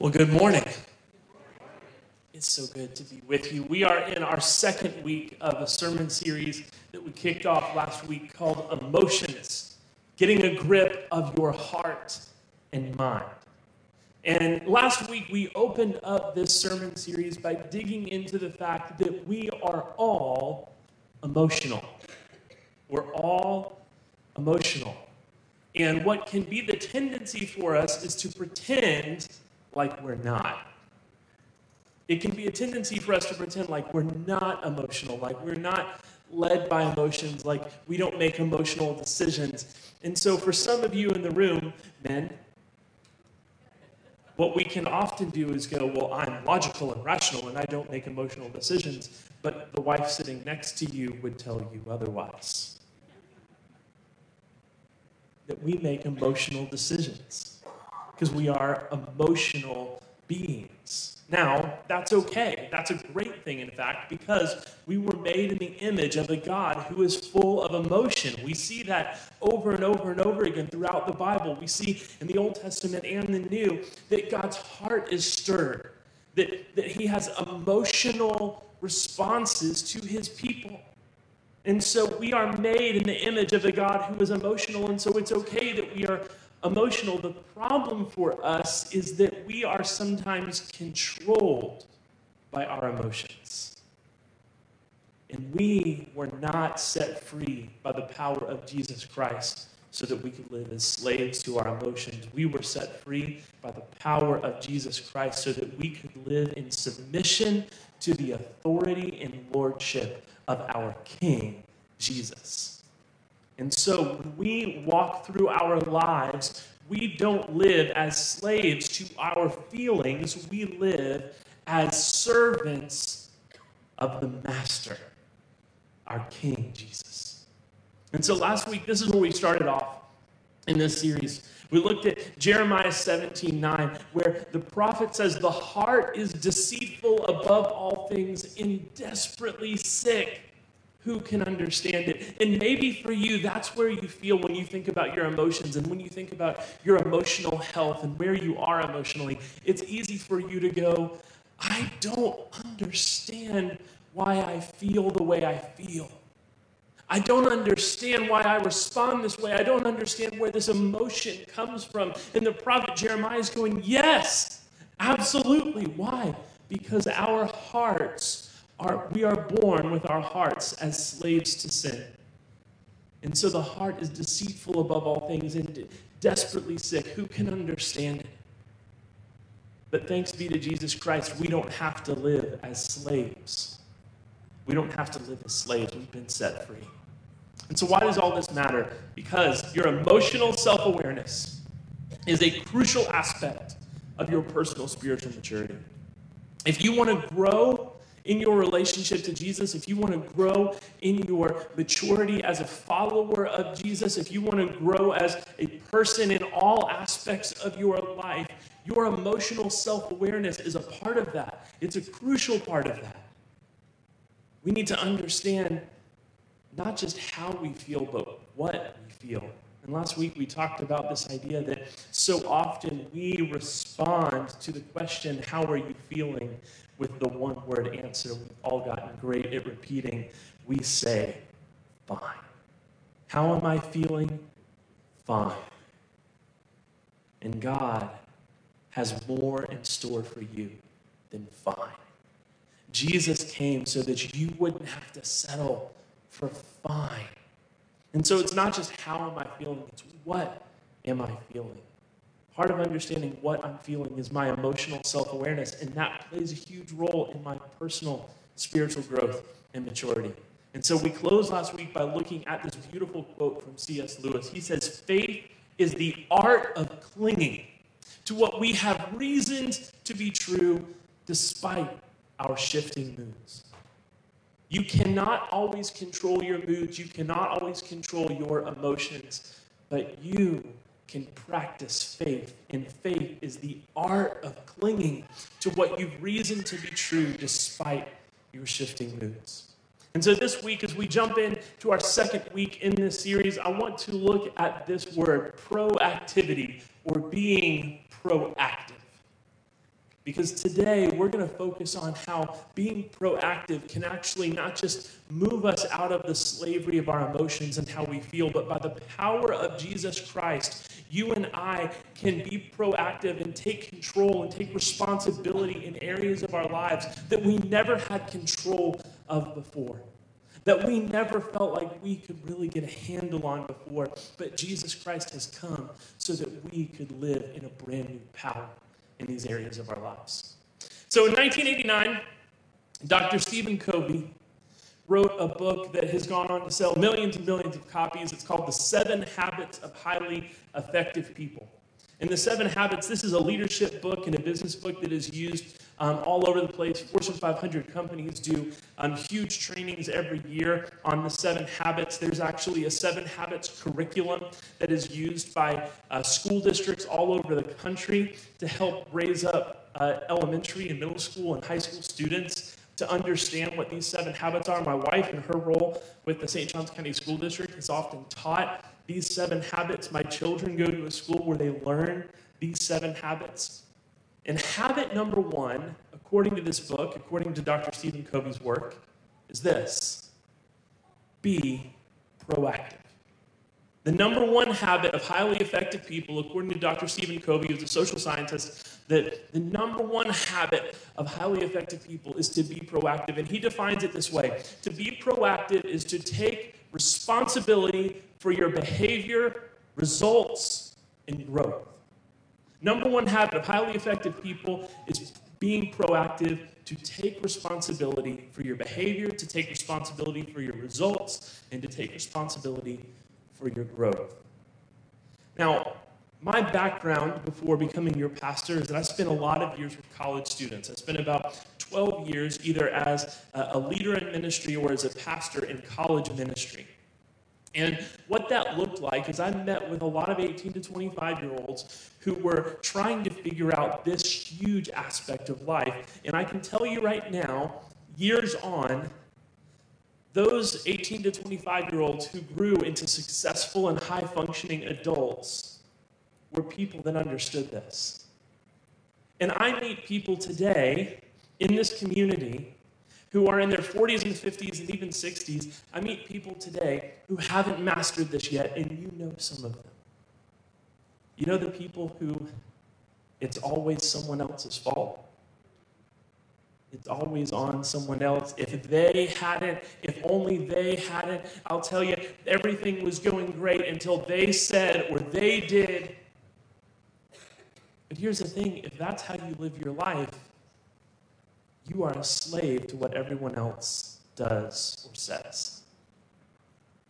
Well, good morning. It's so good to be with you. We are in our second week of a sermon series that we kicked off last week called Emotions Getting a Grip of Your Heart and Mind. And last week we opened up this sermon series by digging into the fact that we are all emotional. We're all emotional. And what can be the tendency for us is to pretend like we're not. It can be a tendency for us to pretend like we're not emotional, like we're not led by emotions, like we don't make emotional decisions. And so, for some of you in the room, men, what we can often do is go, Well, I'm logical and rational and I don't make emotional decisions. But the wife sitting next to you would tell you otherwise. That we make emotional decisions because we are emotional beings. Now, that's okay. That's a great thing, in fact, because we were made in the image of a God who is full of emotion. We see that over and over and over again throughout the Bible. We see in the Old Testament and the New that God's heart is stirred, that, that He has emotional responses to His people. And so we are made in the image of a God who is emotional, and so it's okay that we are emotional. The problem for us is that we are sometimes controlled by our emotions. And we were not set free by the power of Jesus Christ so that we could live as slaves to our emotions. We were set free by the power of Jesus Christ so that we could live in submission to the authority and lordship of our King, Jesus. And so when we walk through our lives, we don't live as slaves to our feelings, we live as servants of the Master, our King Jesus. And so last week, this is where we started off in this series. We looked at Jeremiah 17 9, where the prophet says, The heart is deceitful above all things and desperately sick who can understand it? And maybe for you, that's where you feel when you think about your emotions and when you think about your emotional health and where you are emotionally. It's easy for you to go, I don't understand why I feel the way I feel. I don't understand why I respond this way. I don't understand where this emotion comes from. And the prophet Jeremiah is going, Yes, absolutely. Why? Because our hearts are, we are born with our hearts as slaves to sin. And so the heart is deceitful above all things and desperately sick. Who can understand it? But thanks be to Jesus Christ, we don't have to live as slaves. We don't have to live as slaves. We've been set free. And so, why does all this matter? Because your emotional self awareness is a crucial aspect of your personal spiritual maturity. If you want to grow in your relationship to Jesus, if you want to grow in your maturity as a follower of Jesus, if you want to grow as a person in all aspects of your life, your emotional self awareness is a part of that. It's a crucial part of that. We need to understand not just how we feel, but what we feel. And last week we talked about this idea that so often we respond to the question, How are you feeling? With the one word answer we've all gotten great at repeating. We say, Fine. How am I feeling? Fine. And God has more in store for you than fine. Jesus came so that you wouldn't have to settle for fine. And so it's not just how am I feeling, it's what am I feeling? Part of understanding what I'm feeling is my emotional self awareness, and that plays a huge role in my personal spiritual growth and maturity. And so we closed last week by looking at this beautiful quote from C.S. Lewis. He says, Faith is the art of clinging to what we have reasons to be true despite our shifting moods. You cannot always control your moods, you cannot always control your emotions, but you can practice faith. And faith is the art of clinging to what you've reasoned to be true despite your shifting moods. And so this week, as we jump into our second week in this series, I want to look at this word, proactivity, or being proactive. Because today we're going to focus on how being proactive can actually not just move us out of the slavery of our emotions and how we feel, but by the power of Jesus Christ, you and I can be proactive and take control and take responsibility in areas of our lives that we never had control of before that we never felt like we could really get a handle on before. But Jesus Christ has come so that we could live in a brand new power in these areas of our lives. So in 1989, Dr. Stephen Covey wrote a book that has gone on to sell millions and millions of copies. It's called The Seven Habits of Highly Effective People. And The Seven Habits, this is a leadership book and a business book that is used um, all over the place. Fortune 500 companies do um, huge trainings every year on the seven habits. There's actually a seven habits curriculum that is used by uh, school districts all over the country to help raise up uh, elementary and middle school and high school students to understand what these seven habits are. My wife, in her role with the St. Johns County School District, has often taught these seven habits. My children go to a school where they learn these seven habits. And habit number one, according to this book, according to Dr. Stephen Covey's work, is this be proactive. The number one habit of highly effective people, according to Dr. Stephen Covey, who's a social scientist, that the number one habit of highly effective people is to be proactive. And he defines it this way To be proactive is to take responsibility for your behavior, results, and growth. Number one habit of highly effective people is being proactive to take responsibility for your behavior, to take responsibility for your results, and to take responsibility for your growth. Now, my background before becoming your pastor is that I spent a lot of years with college students. I spent about 12 years either as a leader in ministry or as a pastor in college ministry. And what that looked like is I met with a lot of 18 to 25 year olds who were trying to figure out this huge aspect of life. And I can tell you right now, years on, those 18 to 25 year olds who grew into successful and high functioning adults were people that understood this. And I meet people today in this community who are in their 40s and 50s and even 60s. I meet people today who haven't mastered this yet, and you know some of them. You know the people who it's always someone else's fault. It's always on someone else. If they hadn't, if only they hadn't, I'll tell you, everything was going great until they said or they did. But here's the thing if that's how you live your life, you are a slave to what everyone else does or says.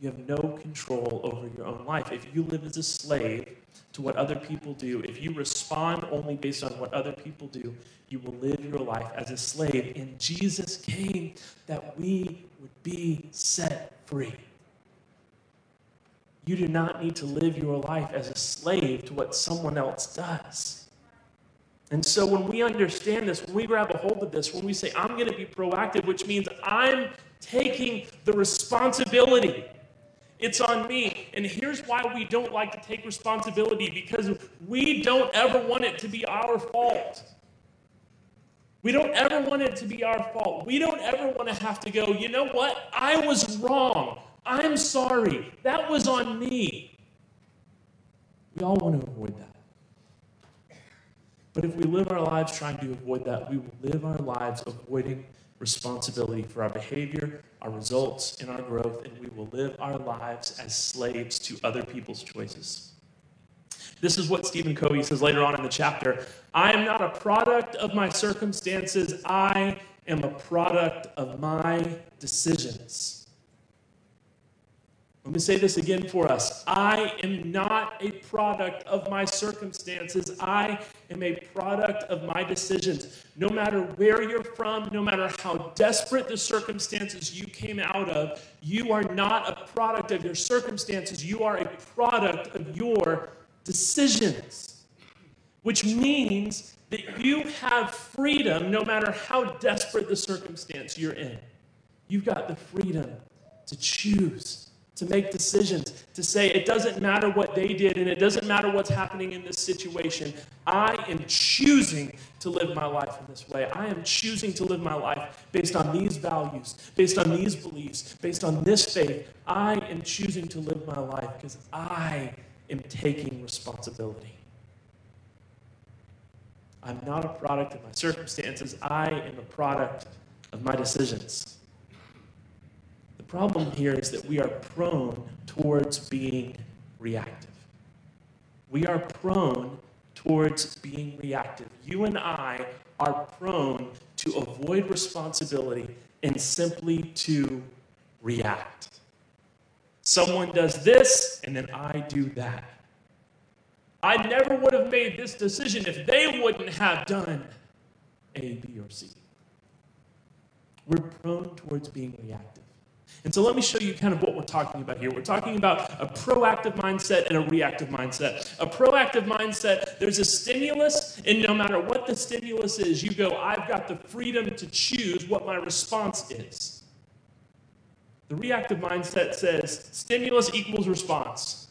You have no control over your own life. If you live as a slave to what other people do, if you respond only based on what other people do, you will live your life as a slave. And Jesus came that we would be set free. You do not need to live your life as a slave to what someone else does. And so when we understand this, when we grab a hold of this, when we say, I'm going to be proactive, which means I'm taking the responsibility. It's on me. And here's why we don't like to take responsibility because we don't ever want it to be our fault. We don't ever want it to be our fault. We don't ever want to have to go, you know what? I was wrong. I'm sorry. That was on me. We all want to avoid that. But if we live our lives trying to avoid that, we will live our lives avoiding responsibility for our behavior, our results, and our growth, and we will live our lives as slaves to other people's choices. This is what Stephen Covey says later on in the chapter I am not a product of my circumstances, I am a product of my decisions. Let me say this again for us. I am not a product of my circumstances. I am a product of my decisions. No matter where you're from, no matter how desperate the circumstances you came out of, you are not a product of your circumstances. You are a product of your decisions. Which means that you have freedom no matter how desperate the circumstance you're in. You've got the freedom to choose to make decisions, to say it doesn't matter what they did and it doesn't matter what's happening in this situation. I am choosing to live my life in this way. I am choosing to live my life based on these values, based on these beliefs, based on this faith. I am choosing to live my life because I am taking responsibility. I'm not a product of my circumstances, I am a product of my decisions. The problem here is that we are prone towards being reactive. We are prone towards being reactive. You and I are prone to avoid responsibility and simply to react. Someone does this, and then I do that. I never would have made this decision if they wouldn't have done A, B, or C. We're prone towards being reactive. And so let me show you kind of what we're talking about here. We're talking about a proactive mindset and a reactive mindset. A proactive mindset, there's a stimulus, and no matter what the stimulus is, you go, I've got the freedom to choose what my response is. The reactive mindset says stimulus equals response.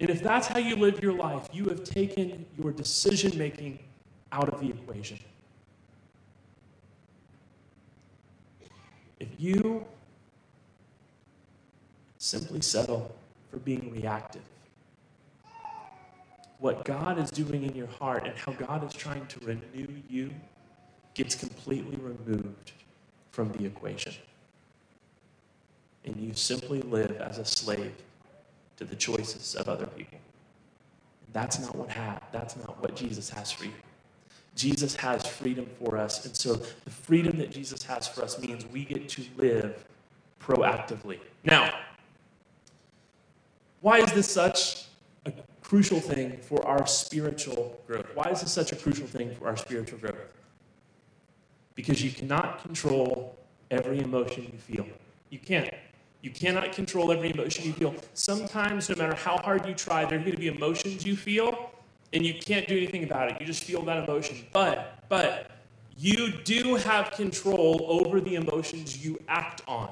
And if that's how you live your life, you have taken your decision making out of the equation. If you simply settle for being reactive, what God is doing in your heart and how God is trying to renew you gets completely removed from the equation. And you simply live as a slave to the choices of other people. That's not what ha- that's not what Jesus has for you. Jesus has freedom for us, and so the freedom that Jesus has for us means we get to live proactively. Now, why is this such a crucial thing for our spiritual growth? Why is this such a crucial thing for our spiritual growth? Because you cannot control every emotion you feel. You can't. You cannot control every emotion you feel. Sometimes, no matter how hard you try, there are going to be emotions you feel, and you can't do anything about it. You just feel that emotion. But, but, you do have control over the emotions you act on.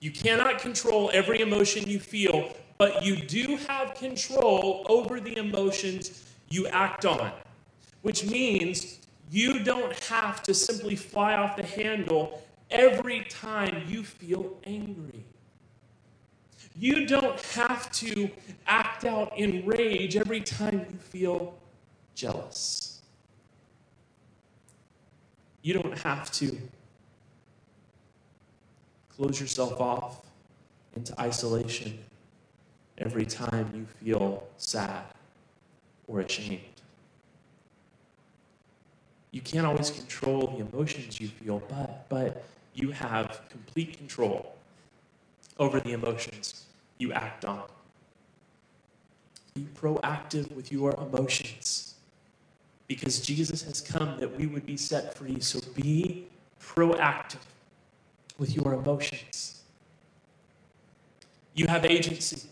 You cannot control every emotion you feel, but you do have control over the emotions you act on, which means you don't have to simply fly off the handle every time you feel angry. You don't have to act out in rage every time you feel jealous. You don't have to close yourself off into isolation every time you feel sad or ashamed. You can't always control the emotions you feel, but, but you have complete control over the emotions you act on. Be proactive with your emotions because Jesus has come that we would be set free. So be proactive with your emotions. You have agency.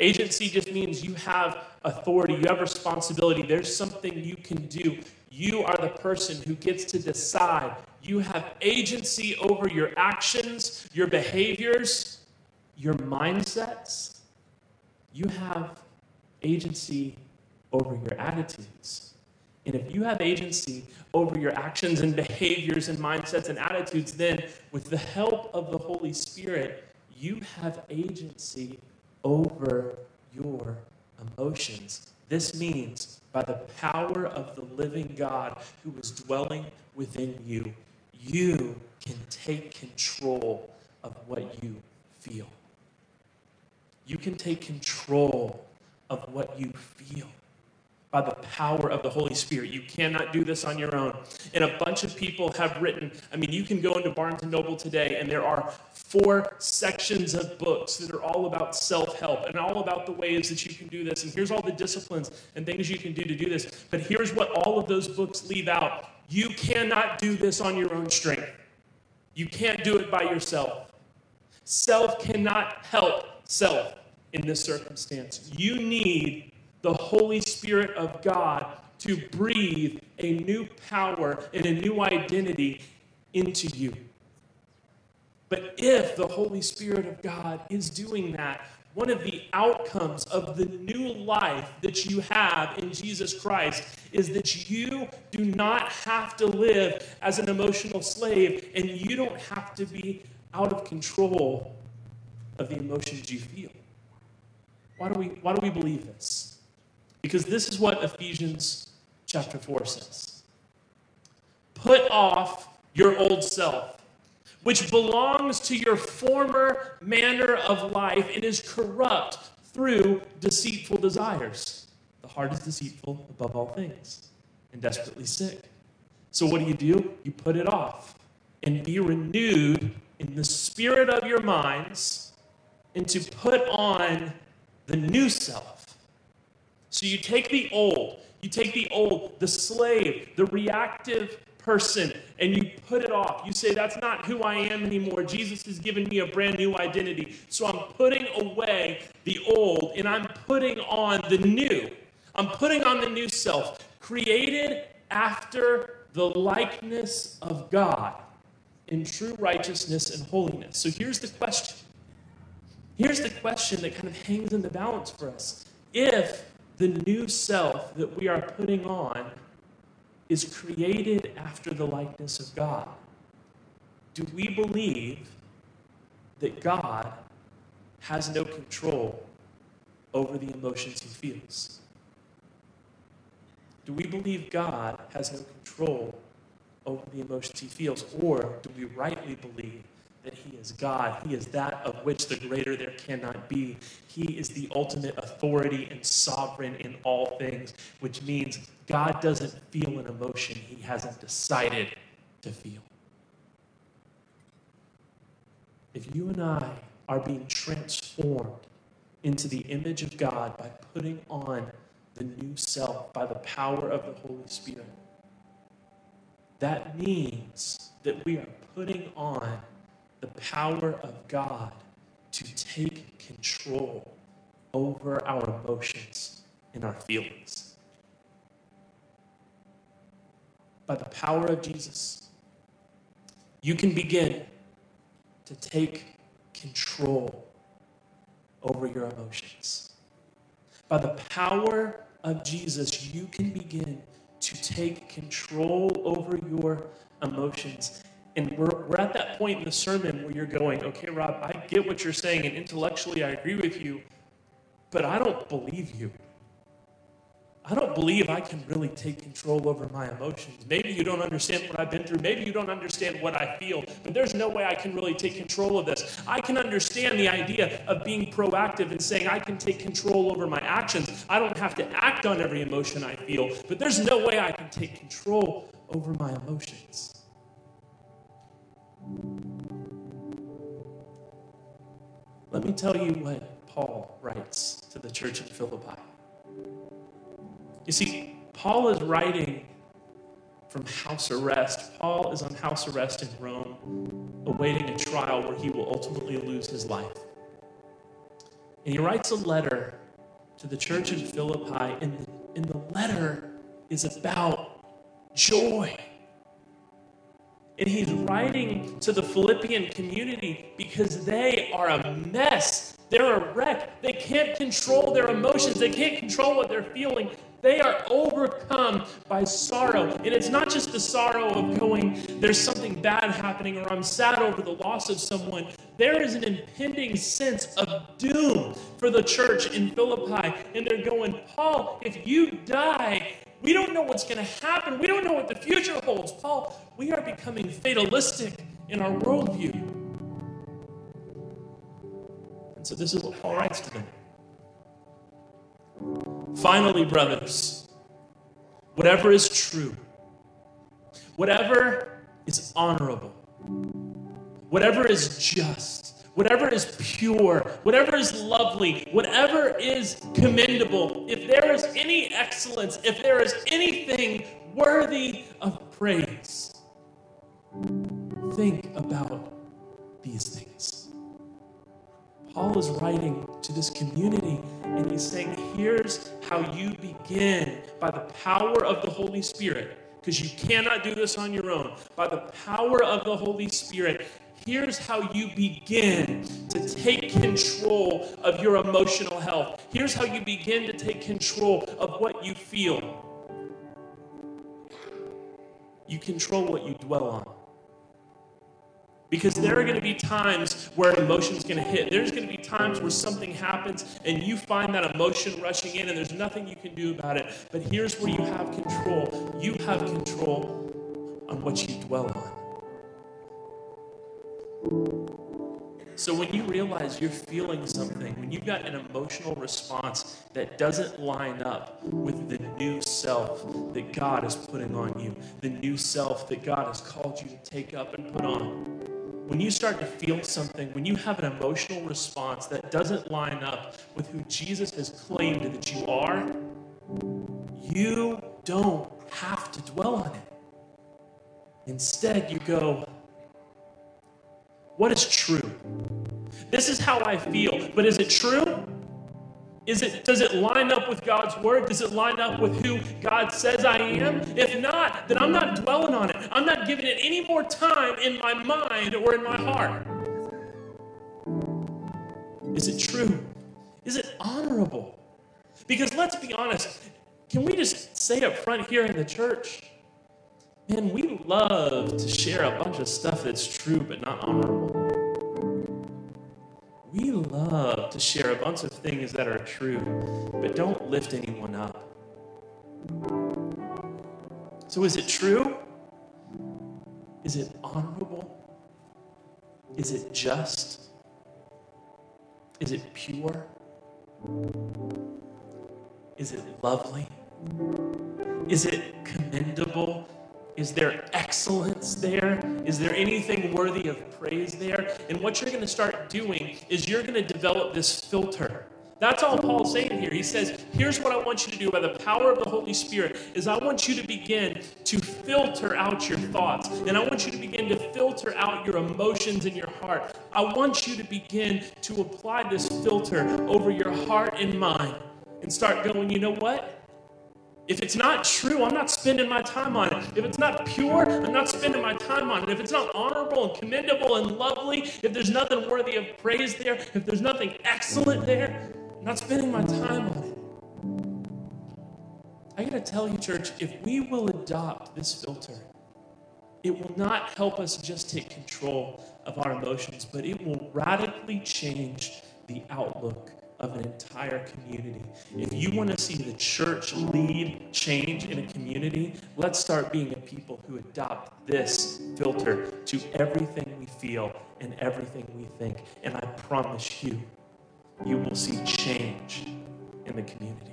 Agency just means you have authority, you have responsibility. There's something you can do. You are the person who gets to decide. You have agency over your actions, your behaviors, your mindsets. You have agency over your attitudes. And if you have agency over your actions and behaviors and mindsets and attitudes, then with the help of the Holy Spirit, you have agency over your emotions. This means by the power of the living God who is dwelling within you, you can take control of what you feel. You can take control of what you feel by the power of the Holy Spirit. You cannot do this on your own. And a bunch of people have written, I mean, you can go into Barnes and Noble today, and there are four sections of books that are all about self help and all about the ways that you can do this. And here's all the disciplines and things you can do to do this. But here's what all of those books leave out you cannot do this on your own strength, you can't do it by yourself. Self cannot help self in this circumstance. You need the Holy Spirit of God to breathe a new power and a new identity into you. But if the Holy Spirit of God is doing that, one of the outcomes of the new life that you have in Jesus Christ is that you do not have to live as an emotional slave and you don't have to be out of control of the emotions you feel. Why do we, why do we believe this? Because this is what Ephesians chapter 4 says Put off your old self which belongs to your former manner of life and is corrupt through deceitful desires. The heart is deceitful above all things and desperately sick. So, what do you do? You put it off and be renewed in the spirit of your minds and to put on the new self. So, you take the old, you take the old, the slave, the reactive person and you put it off. You say, That's not who I am anymore. Jesus has given me a brand new identity. So I'm putting away the old and I'm putting on the new. I'm putting on the new self, created after the likeness of God in true righteousness and holiness. So here's the question. Here's the question that kind of hangs in the balance for us. If the new self that we are putting on is created after the likeness of God. Do we believe that God has no control over the emotions he feels? Do we believe God has no control over the emotions he feels? Or do we rightly believe that he is God. He is that of which the greater there cannot be. He is the ultimate authority and sovereign in all things, which means God doesn't feel an emotion he hasn't decided to feel. If you and I are being transformed into the image of God by putting on the new self by the power of the Holy Spirit, that means that we are putting on the power of God to take control over our emotions and our feelings. By the power of Jesus, you can begin to take control over your emotions. By the power of Jesus, you can begin to take control over your emotions and we're, we're at that point in the sermon where you're going, okay, Rob, I get what you're saying, and intellectually I agree with you, but I don't believe you. I don't believe I can really take control over my emotions. Maybe you don't understand what I've been through. Maybe you don't understand what I feel. But there's no way I can really take control of this. I can understand the idea of being proactive and saying I can take control over my actions. I don't have to act on every emotion I feel. But there's no way I can take control over my emotions. Let me tell you what Paul writes to the church in Philippi. You see, Paul is writing from house arrest. Paul is on house arrest in Rome, awaiting a trial where he will ultimately lose his life. And he writes a letter to the church in Philippi, and the, and the letter is about joy. And he's writing to the Philippian community because they are a mess. They're a wreck. They can't control their emotions, they can't control what they're feeling. They are overcome by sorrow. And it's not just the sorrow of going, there's something bad happening, or I'm sad over the loss of someone. There is an impending sense of doom for the church in Philippi. And they're going, Paul, if you die, we don't know what's going to happen. We don't know what the future holds. Paul, we are becoming fatalistic in our worldview. And so this is what Paul writes to them. Finally, brothers, whatever is true, whatever is honorable, whatever is just, whatever is pure, whatever is lovely, whatever is commendable, if there is any excellence, if there is anything worthy of praise, think about these things. Paul is writing to this community and he's saying, here's how you begin by the power of the Holy Spirit, because you cannot do this on your own. By the power of the Holy Spirit, Here's how you begin to take control of your emotional health. Here's how you begin to take control of what you feel. You control what you dwell on. Because there are going to be times where emotion's going to hit. There's going to be times where something happens and you find that emotion rushing in and there's nothing you can do about it. But here's where you have control. You have control on what you dwell on. So when you realize you're feeling something, when you've got an emotional response that doesn't line up with the new self that God is putting on you, the new self that God has called you to take up and put on, when you start to feel something, when you have an emotional response that doesn't line up with who Jesus has claimed that you are, you don't have to dwell on it. Instead, you go, What is true? This is how I feel, but is it true? Is it, does it line up with God's word? Does it line up with who God says I am? If not, then I'm not dwelling on it. I'm not giving it any more time in my mind or in my heart. Is it true? Is it honorable? Because let's be honest, can we just say up front here in the church, man, we love to share a bunch of stuff that's true but not honorable we love to share a bunch of things that are true, but don't lift anyone up. So, is it true? Is it honorable? Is it just? Is it pure? Is it lovely? Is it commendable? Is there excellence there? Is there anything worthy of praise there? And what you're going to start doing is you're going to develop this filter. That's all Paul's saying here. He says, here's what I want you to do by the power of the Holy Spirit is I want you to begin to filter out your thoughts. And I want you to begin to filter out your emotions in your heart. I want you to begin to apply this filter over your heart and mind and start going, you know what? If it's not true, I'm not spending my time on it. If it's not pure, I'm not spending my time on it. If it's not honorable and commendable and lovely, if there's nothing worthy of praise there, if there's nothing excellent there, I'm not spending my time on it. I gotta tell you, church, if we will adopt this filter, it will not help us just take control of our emotions, but it will radically change the outlook of an entire community. If you want to see the church lead change in a community, let's start being a people who adopt this filter to everything we feel and everything we think. And I promise you, you will see change in the community.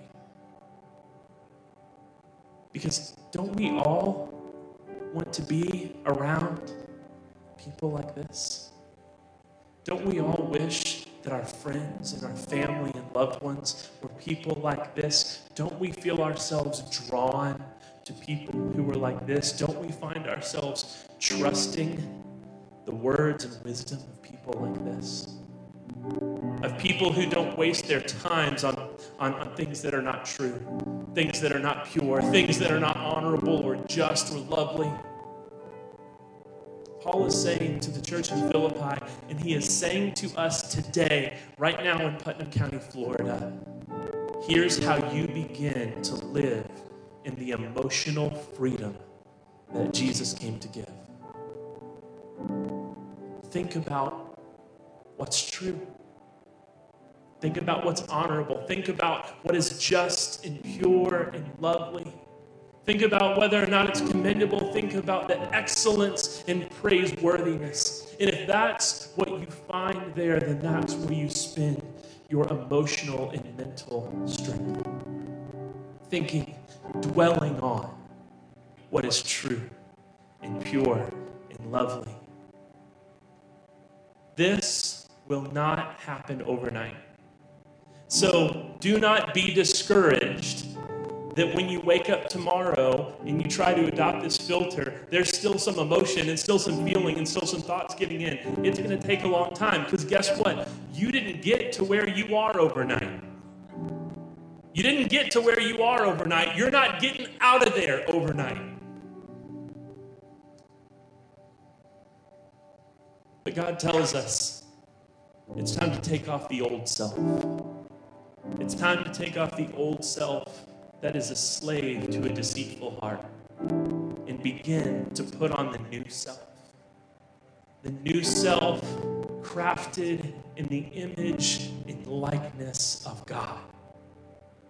Because don't we all want to be around people like this? Don't we all wish that our friends and our family and loved ones were people like this? Don't we feel ourselves drawn to people who are like this? Don't we find ourselves trusting the words and wisdom of people like this? Of people who don't waste their times on, on, on things that are not true, things that are not pure, things that are not honorable or just or lovely. Paul is saying to the church in Philippi, and he is saying to us today, right now in Putnam County, Florida, here's how you begin to live in the emotional freedom that Jesus came to give. Think about what's true. Think about what's honorable. Think about what is just and pure and lovely. Think about whether or not it's commendable. Think about the excellence and praiseworthiness. And if that's what you find there, then that's where you spend your emotional and mental strength. Thinking, dwelling on what is true and pure and lovely. This will not happen overnight. So do not be discouraged that when you wake up tomorrow and you try to adopt this filter, there's still some emotion and still some feeling and still some thoughts getting in. It's going to take a long time because guess what? You didn't get to where you are overnight. You didn't get to where you are overnight. You're not getting out of there overnight. But God tells us it's time to take off the old self. It's time to take off the old self that is a slave to a deceitful heart and begin to put on the new self. The new self crafted in the image and likeness of God.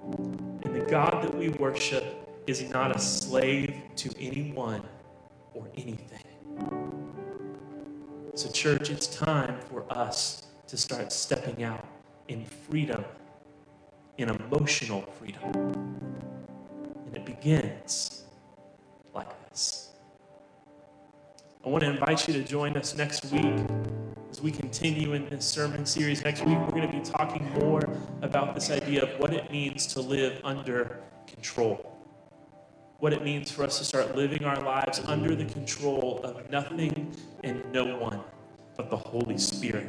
And the God that we worship is not a slave to anyone or anything. So, church, it's time for us to start stepping out in freedom, in emotional freedom. And it begins like this. I want to invite you to join us next week as we continue in this sermon series. Next week, we're going to be talking more about this idea of what it means to live under control. What it means for us to start living our lives under the control of nothing and no one but the Holy Spirit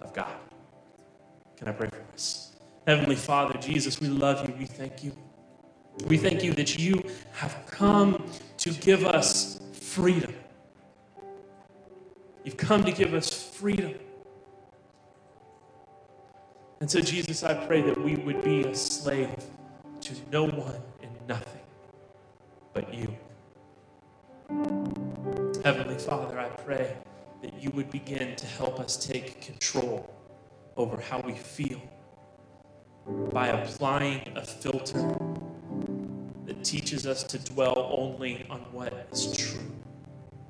of God. Can I pray for us? Heavenly Father, Jesus, we love you. We thank you. We thank you that you have come to give us freedom. You've come to give us freedom. And so, Jesus, I pray that we would be a slave to no one and nothing but you. Heavenly Father, I pray that you would begin to help us take control over how we feel by applying a filter that teaches us to dwell only on what is true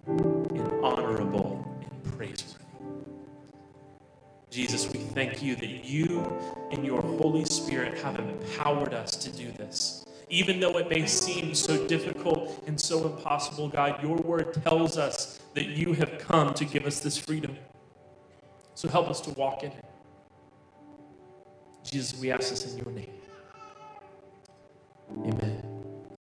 and honorable and praiseworthy. Jesus, we thank you that you and your Holy Spirit have empowered us to do this. Even though it may seem so difficult and so impossible, God, your word tells us that you have come to give us this freedom. So help us to walk in it. Jesus, we ask this in your name. Amen.